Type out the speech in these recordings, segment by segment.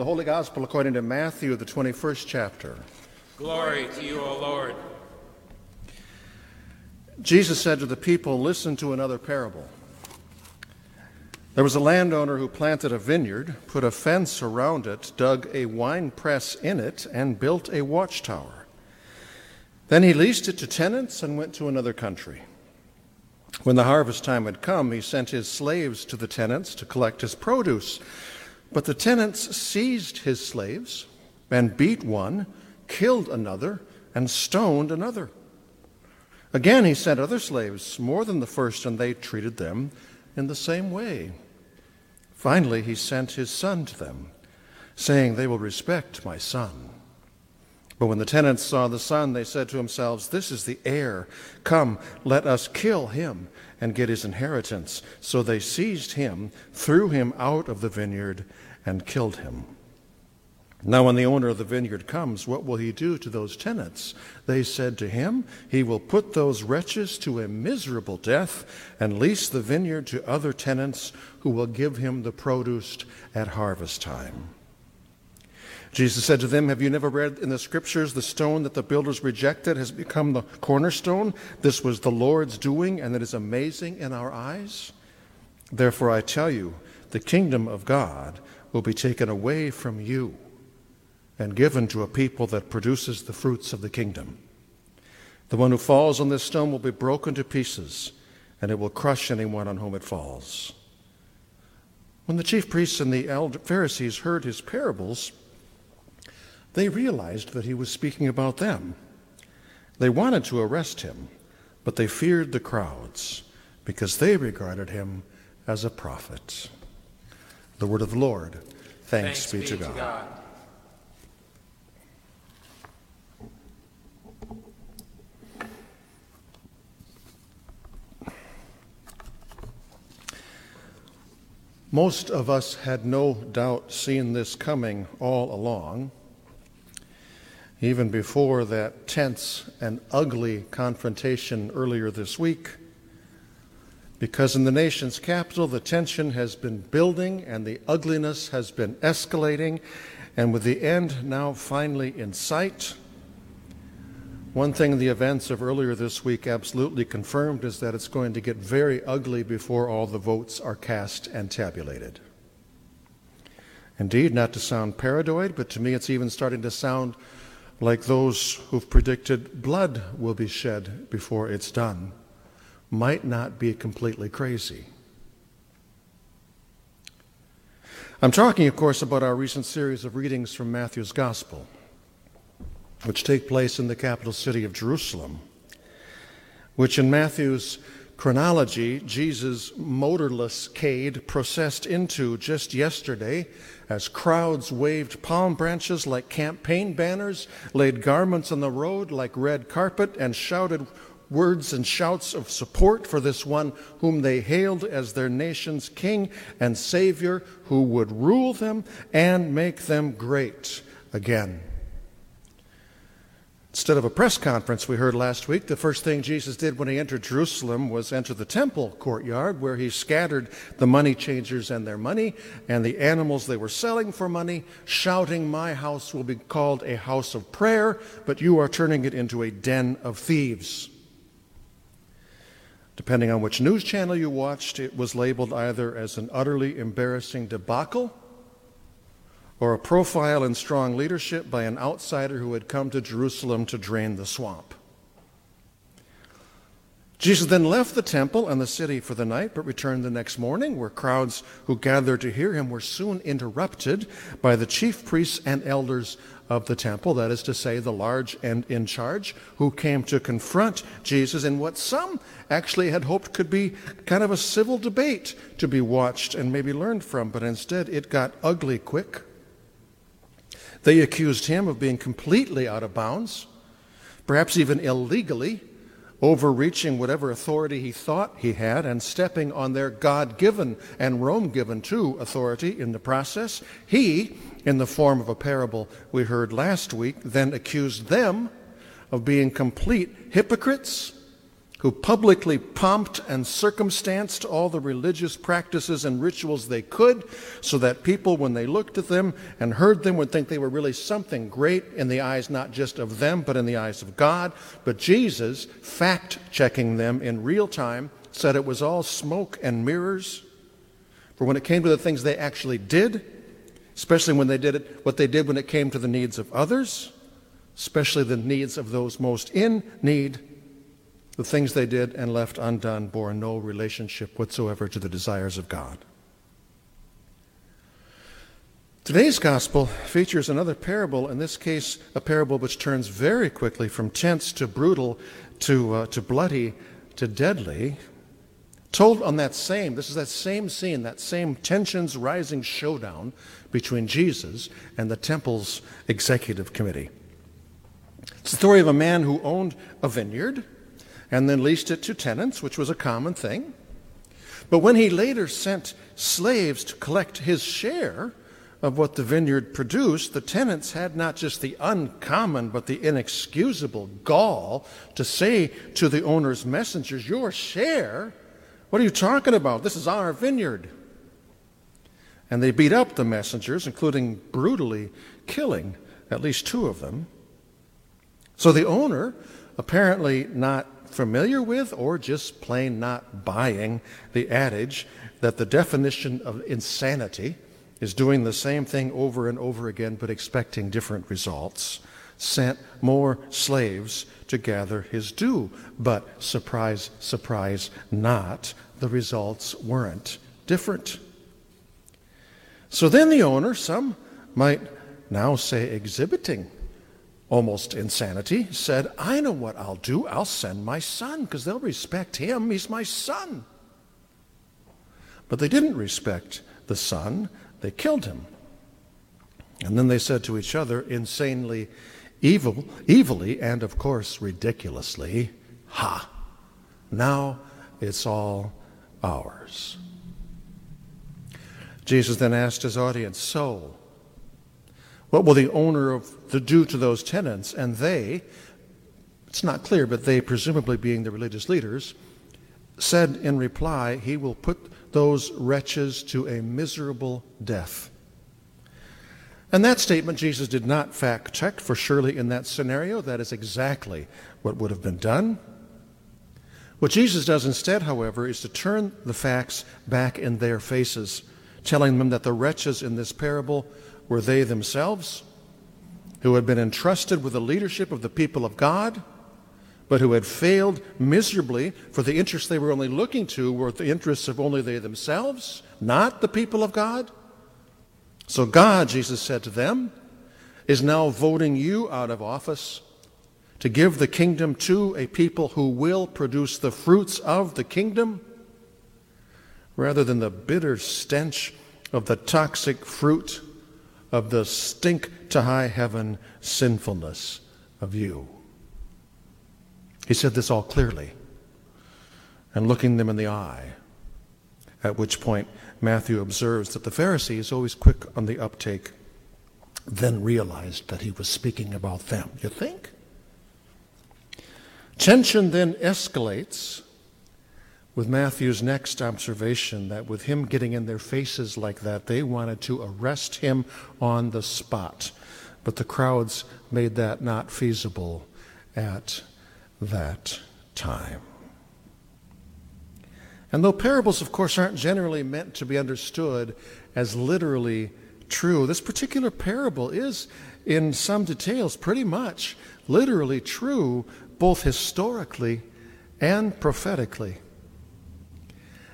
The Holy Gospel according to Matthew, the 21st chapter. Glory to you, O Lord. Jesus said to the people, Listen to another parable. There was a landowner who planted a vineyard, put a fence around it, dug a wine press in it, and built a watchtower. Then he leased it to tenants and went to another country. When the harvest time had come, he sent his slaves to the tenants to collect his produce. But the tenants seized his slaves and beat one, killed another, and stoned another. Again, he sent other slaves, more than the first, and they treated them in the same way. Finally, he sent his son to them, saying, They will respect my son. But when the tenants saw the son, they said to themselves, This is the heir. Come, let us kill him and get his inheritance. So they seized him, threw him out of the vineyard, and killed him. Now, when the owner of the vineyard comes, what will he do to those tenants? They said to him, He will put those wretches to a miserable death and lease the vineyard to other tenants who will give him the produce at harvest time. Jesus said to them, Have you never read in the scriptures the stone that the builders rejected has become the cornerstone? This was the Lord's doing, and it is amazing in our eyes. Therefore, I tell you, the kingdom of God will be taken away from you and given to a people that produces the fruits of the kingdom. The one who falls on this stone will be broken to pieces, and it will crush anyone on whom it falls. When the chief priests and the Pharisees heard his parables, they realized that he was speaking about them. They wanted to arrest him, but they feared the crowds because they regarded him as a prophet. The word of the Lord. Thanks, Thanks be, be, to God. God. Most of us had no doubt seen this coming all along, even before that tense and ugly confrontation earlier this week, because in the nation's capital the tension has been building and the ugliness has been escalating, and with the end now finally in sight, one thing the events of earlier this week absolutely confirmed is that it's going to get very ugly before all the votes are cast and tabulated. Indeed, not to sound paranoid, but to me it's even starting to sound like those who've predicted blood will be shed before it's done might not be completely crazy. I'm talking, of course, about our recent series of readings from Matthew's Gospel which take place in the capital city of Jerusalem, which in Matthew's chronology, Jesus' motorless cade processed into just yesterday as crowds waved palm branches like campaign banners, laid garments on the road like red carpet, and shouted words and shouts of support for this one whom they hailed as their nation's king and savior who would rule them and make them great again. Instead of a press conference we heard last week, the first thing Jesus did when he entered Jerusalem was enter the temple courtyard where he scattered the money changers and their money and the animals they were selling for money, shouting, My house will be called a house of prayer, but you are turning it into a den of thieves. Depending on which news channel you watched, it was labeled either as an utterly embarrassing debacle or a profile in strong leadership by an outsider who had come to Jerusalem to drain the swamp. Jesus then left the temple and the city for the night, but returned the next morning, where crowds who gathered to hear him were soon interrupted by the chief priests and elders of the temple, that is to say, the large and in charge, who came to confront Jesus in what some actually had hoped could be kind of a civil debate to be watched and maybe learned from, but instead it got ugly quick. They accused him of being completely out of bounds, perhaps even illegally overreaching whatever authority he thought he had and stepping on their God given and Rome given too authority in the process. He, in the form of a parable we heard last week, then accused them of being complete hypocrites, who publicly pumped and circumstanced all the religious practices and rituals they could so that people, when they looked at them and heard them, would think they were really something great in the eyes not just of them, but in the eyes of God. But Jesus, fact checking them in real time, said it was all smoke and mirrors. For when it came to the things they actually did, especially when they did it, what they did when it came to the needs of others, especially the needs of those most in need, the things they did and left undone bore no relationship whatsoever to the desires of God. Today's gospel features another parable, in this case, a parable which turns very quickly from tense to brutal to, uh, to bloody to deadly. Told on that same, this is that same scene, that same tensions rising showdown between Jesus and the temple's executive committee. It's the story of a man who owned a vineyard and then leased it to tenants, which was a common thing. But when he later sent slaves to collect his share of what the vineyard produced, the tenants had not just the uncommon but the inexcusable gall to say to the owner's messengers, Your share? What are you talking about? This is our vineyard. And they beat up the messengers, including brutally killing at least two of them. So the owner, apparently not familiar with or just plain not buying the adage that the definition of insanity is doing the same thing over and over again but expecting different results, sent more slaves to gather his due. But surprise, surprise, not, the results weren't different. So then the owner, some might now say exhibiting almost insanity, said, I know what I'll do. I'll send my son because they'll respect him. He's my son. But they didn't respect the son, they killed him. And then they said to each other, insanely evil, evilly, and of course ridiculously, Ha! Now it's all ours. Jesus then asked his audience, So, what will the owner of the do to those tenants? And they, it's not clear, but they, presumably being the religious leaders, said in reply, He will put those wretches to a miserable death. And that statement Jesus did not fact check, for surely in that scenario, that is exactly what would have been done. What Jesus does instead, however, is to turn the facts back in their faces, telling them that the wretches in this parable were they themselves, who had been entrusted with the leadership of the people of God, but who had failed miserably, for the interests they were only looking to were the interests of only they themselves, not the people of God. So God, Jesus said to them, is now voting you out of office to give the kingdom to a people who will produce the fruits of the kingdom rather than the bitter stench of the toxic fruit of the stink to high heaven sinfulness of you. He said this all clearly and looking them in the eye, at which point Matthew observes that the Pharisee is always quick on the uptake, then realized that he was speaking about them. You think? Tension then escalates with Matthew's next observation that with him getting in their faces like that, they wanted to arrest him on the spot. But the crowds made that not feasible at that time. And though parables, of course, aren't generally meant to be understood as literally true, this particular parable is, in some details, pretty much literally true, both historically and prophetically.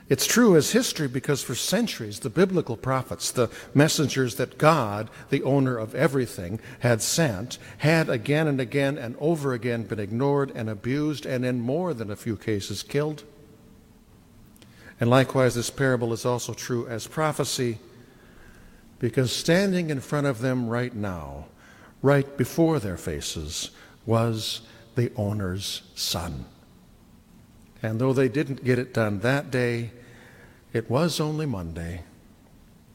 It's true as history because for centuries the biblical prophets, the messengers that God, the owner of everything, had sent, had again and again and over again been ignored and abused and in more than a few cases killed. And likewise, this parable is also true as prophecy because standing in front of them right now, right before their faces, was the owner's son. And though they didn't get it done that day, it was only Monday.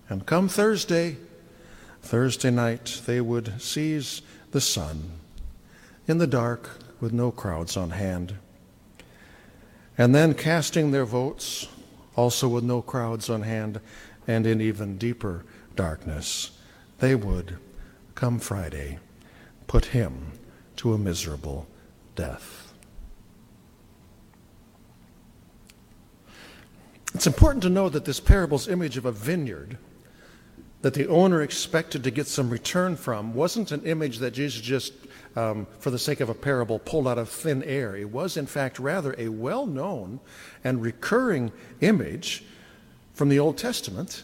And come Thursday, Thursday night, they would seize the son in the dark with no crowds on hand. and then casting their votes, also with no crowds on hand, and in even deeper darkness, they would, come Friday, put him to a miserable death. It's important to know that this parable's image of a vineyard that the owner expected to get some return from wasn't an image that Jesus just, um, for the sake of a parable, pulled out of thin air. It was, in fact, rather a well known and recurring image from the Old Testament,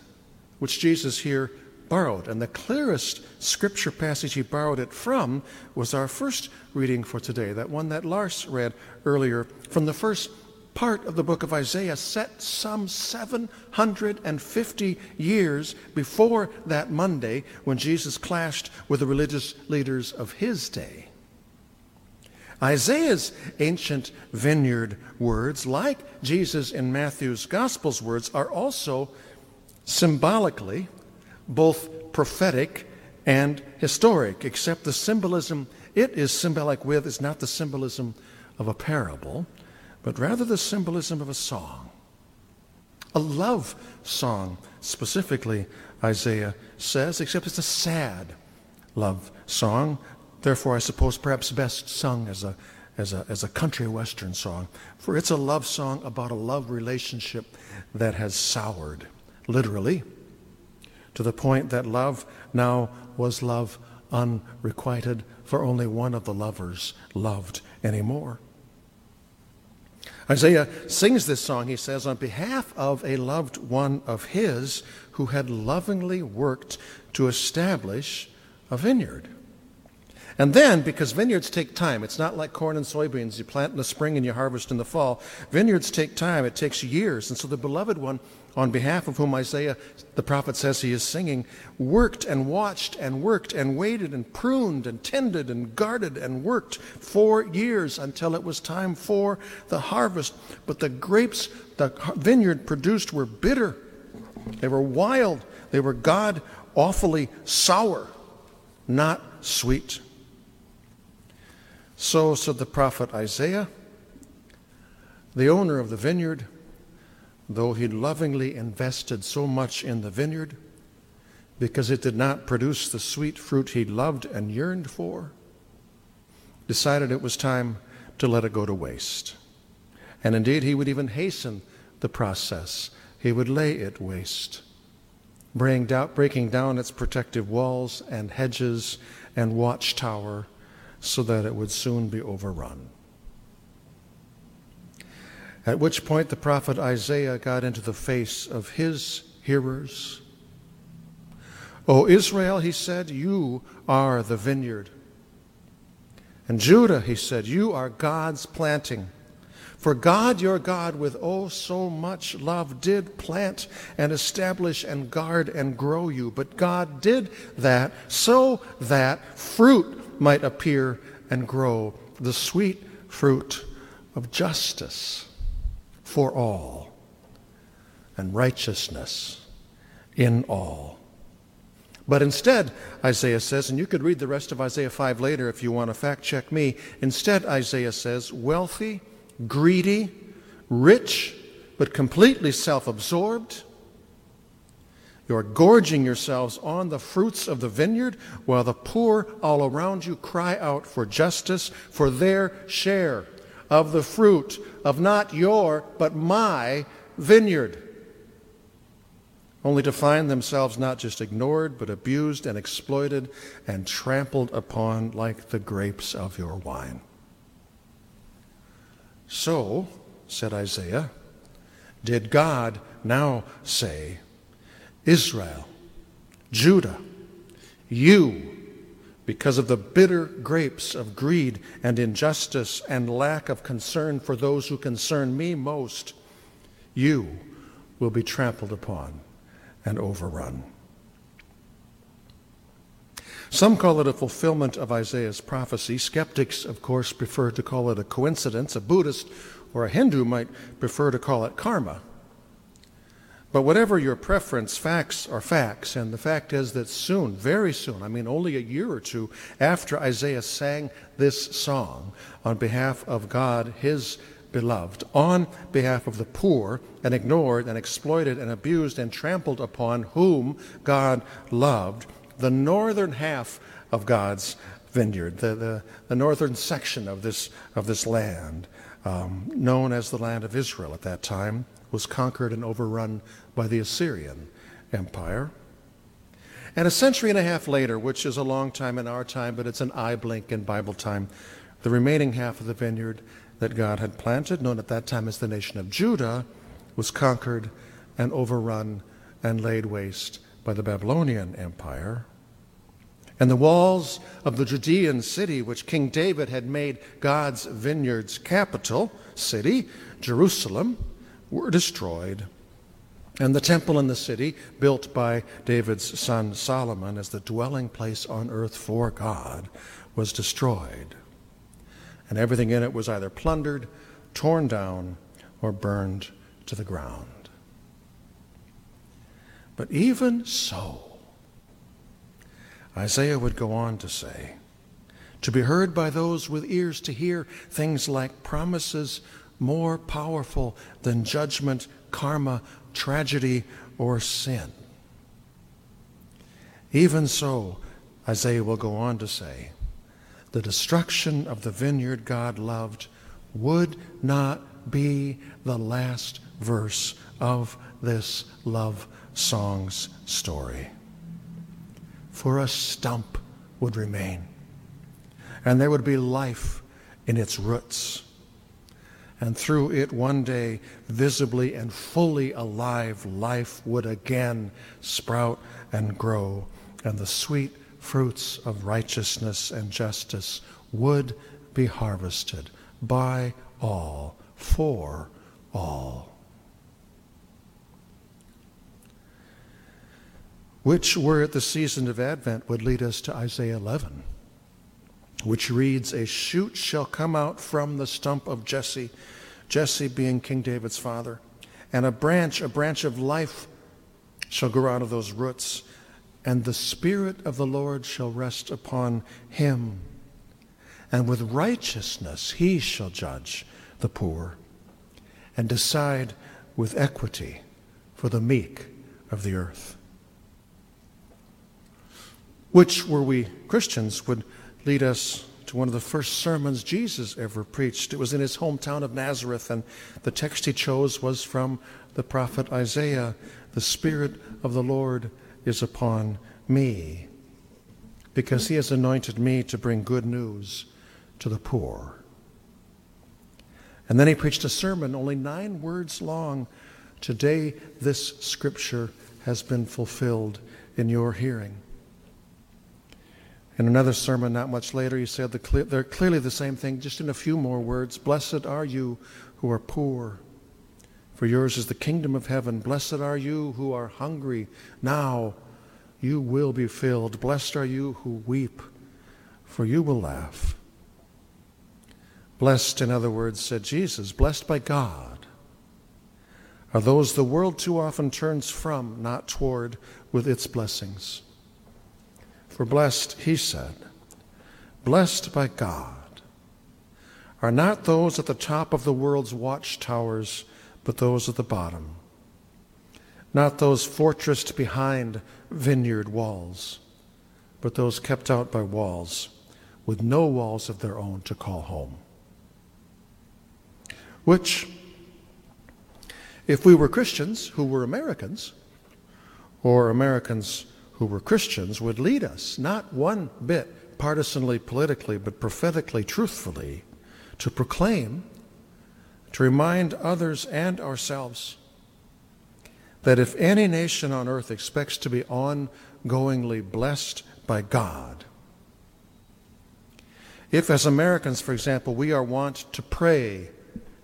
which Jesus here borrowed. And the clearest scripture passage he borrowed it from was our first reading for today, that one that Lars read earlier from the first part of the book of Isaiah set some 750 years before that Monday when Jesus clashed with the religious leaders of his day. Isaiah's ancient vineyard words, like Jesus in Matthew's Gospel's words, are also symbolically both prophetic and historic, except the symbolism it is symbolic with is not the symbolism of a parable, but rather the symbolism of a song. A love song, specifically, Isaiah says, except it's a sad love song. Therefore, I suppose perhaps best sung as a, as a, as a country western song. For it's a love song about a love relationship that has soured, literally, to the point that love now was love unrequited, for only one of the lovers loved anymore. Isaiah sings this song, he says, on behalf of a loved one of his who had lovingly worked to establish a vineyard. And then, because vineyards take time, it's not like corn and soybeans. You plant in the spring and you harvest in the fall. Vineyards take time, it takes years. And so the beloved one on behalf of whom Isaiah, the prophet, says he is singing, worked and watched and worked and waited and pruned and tended and guarded and worked four years until it was time for the harvest. But the grapes the vineyard produced were bitter, they were wild, they were God awfully sour, not sweet. So said the prophet Isaiah, the owner of the vineyard though he lovingly invested so much in the vineyard because it did not produce the sweet fruit he loved and yearned for, decided it was time to let it go to waste. And indeed, he would even hasten the process. He would lay it waste, breaking down its protective walls and hedges and watchtower so that it would soon be overrun. At which point the prophet Isaiah got into the face of his hearers. O Israel, he said, you are the vineyard. And Judah, he said, you are God's planting. For God your God, with oh so much love, did plant and establish and guard and grow you. But God did that so that fruit might appear and grow, the sweet fruit of justice for all, and righteousness in all. But instead, Isaiah says, and you could read the rest of Isaiah 5 later if you want to fact check me. Instead, Isaiah says, wealthy, greedy, rich, but completely self absorbed. You're gorging yourselves on the fruits of the vineyard, while the poor all around you cry out for justice, for their share of the fruit of not your, but my vineyard. Only to find themselves not just ignored, but abused and exploited and trampled upon like the grapes of your wine. So, said Isaiah, did God now say, Israel, Judah, you because of the bitter grapes of greed and injustice and lack of concern for those who concern me most, you will be trampled upon and overrun. Some call it a fulfillment of Isaiah's prophecy. Skeptics, of course, prefer to call it a coincidence. A Buddhist or a Hindu might prefer to call it karma. But whatever your preference, facts are facts. And the fact is that soon, very soon, I mean only a year or two after Isaiah sang this song on behalf of God, his beloved, on behalf of the poor and ignored and exploited and abused and trampled upon, whom God loved, the northern half of God's vineyard, the, the, the northern section of this, of this land, um, known as the land of Israel at that time, was conquered and overrun by the Assyrian Empire. And a century and a half later, which is a long time in our time, but it's an eye blink in Bible time, the remaining half of the vineyard that God had planted, known at that time as the nation of Judah, was conquered and overrun and laid waste by the Babylonian Empire. And the walls of the Judean city, which King David had made God's vineyard's capital city, Jerusalem, were destroyed. And the temple in the city, built by David's son Solomon as the dwelling place on earth for God, was destroyed and everything in it was either plundered, torn down, or burned to the ground. But even so, Isaiah would go on to say, to be heard by those with ears to hear things like promises more powerful than judgment, karma, tragedy, or sin. Even so, Isaiah will go on to say, the destruction of the vineyard God loved would not be the last verse of this love song's story. For a stump would remain, and there would be life in its roots. And through it, one day, visibly and fully alive, life would again sprout and grow, and the sweet fruits of righteousness and justice would be harvested by all, for all. Which were at the season of Advent would lead us to Isaiah 11, which reads, A shoot shall come out from the stump of Jesse, Jesse being King David's father, and a branch, a branch of life, shall grow out of those roots and the Spirit of the Lord shall rest upon him. And with righteousness he shall judge the poor and decide with equity for the meek of the earth. Which, were we Christians, would lead us to one of the first sermons Jesus ever preached. It was in his hometown of Nazareth, and the text he chose was from the prophet Isaiah The Spirit of the Lord is upon me, because he has anointed me to bring good news to the poor. And then he preached a sermon only nine words long. Today, this scripture has been fulfilled in your hearing. In another sermon, not much later, he said the, they're clearly the same thing, just in a few more words. Blessed are you who are poor, for yours is the kingdom of heaven. Blessed are you who are hungry. Now you will be filled. Blessed are you who weep, for you will laugh. Blessed, in other words, said Jesus, blessed by God, are those the world too often turns from, not toward, with its blessings. For blessed, he said, blessed by God, are not those at the top of the world's watchtowers but those at the bottom. Not those fortressed behind vineyard walls, but those kept out by walls with no walls of their own to call home. Which, if we were Christians who were Americans, or Americans who were Christians, would lead us not one bit partisanly, politically, but prophetically, truthfully, to proclaim to remind others and ourselves that if any nation on earth expects to be ongoingly blessed by God, if as Americans, for example, we are wont to pray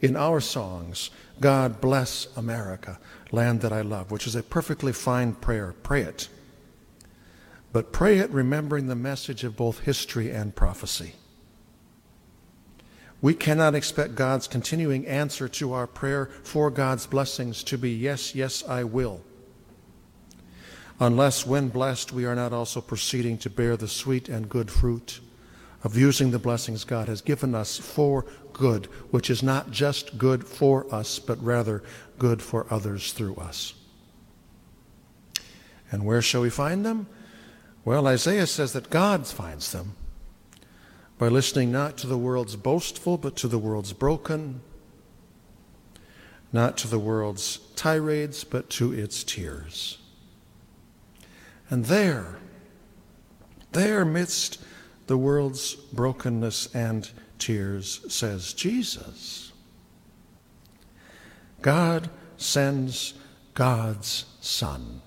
in our songs, God bless America, land that I love, which is a perfectly fine prayer, pray it. But pray it remembering the message of both history and prophecy. We cannot expect God's continuing answer to our prayer for God's blessings to be, yes, yes, I will. Unless, when blessed, we are not also proceeding to bear the sweet and good fruit of using the blessings God has given us for good, which is not just good for us, but rather good for others through us. And where shall we find them? Well, Isaiah says that God finds them by listening not to the world's boastful, but to the world's broken, not to the world's tirades, but to its tears. And there, there midst the world's brokenness and tears, says Jesus. God sends God's Son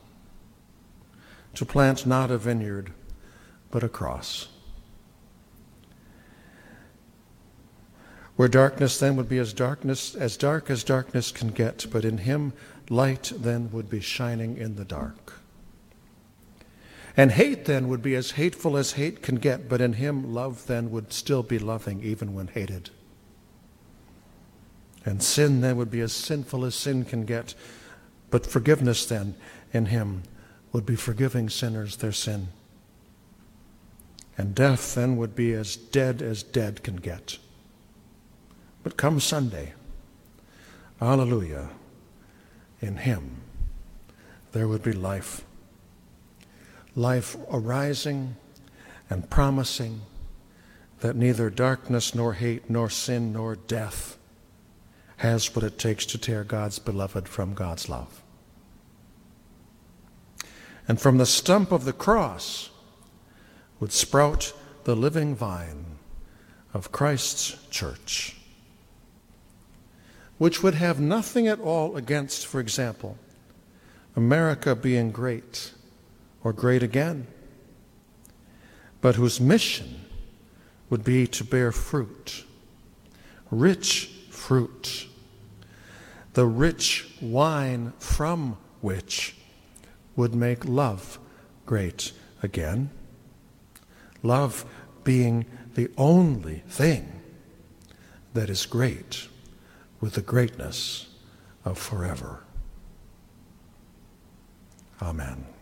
to plant not a vineyard, but a cross. Where darkness then would be as darkness as dark as darkness can get, but in him light then would be shining in the dark. And hate then would be as hateful as hate can get, but in him love then would still be loving even when hated. And sin then would be as sinful as sin can get, but forgiveness then in him would be forgiving sinners their sin. And death then would be as dead as dead can get. But come Sunday, Alleluia, in him there would be life life arising and promising that neither darkness nor hate nor sin nor death has what it takes to tear God's beloved from God's love. And from the stump of the cross would sprout the living vine of Christ's church, which would have nothing at all against, for example, America being great or great again, but whose mission would be to bear fruit, rich fruit, the rich wine from which would make love great again. Love being the only thing that is great with the greatness of forever. Amen.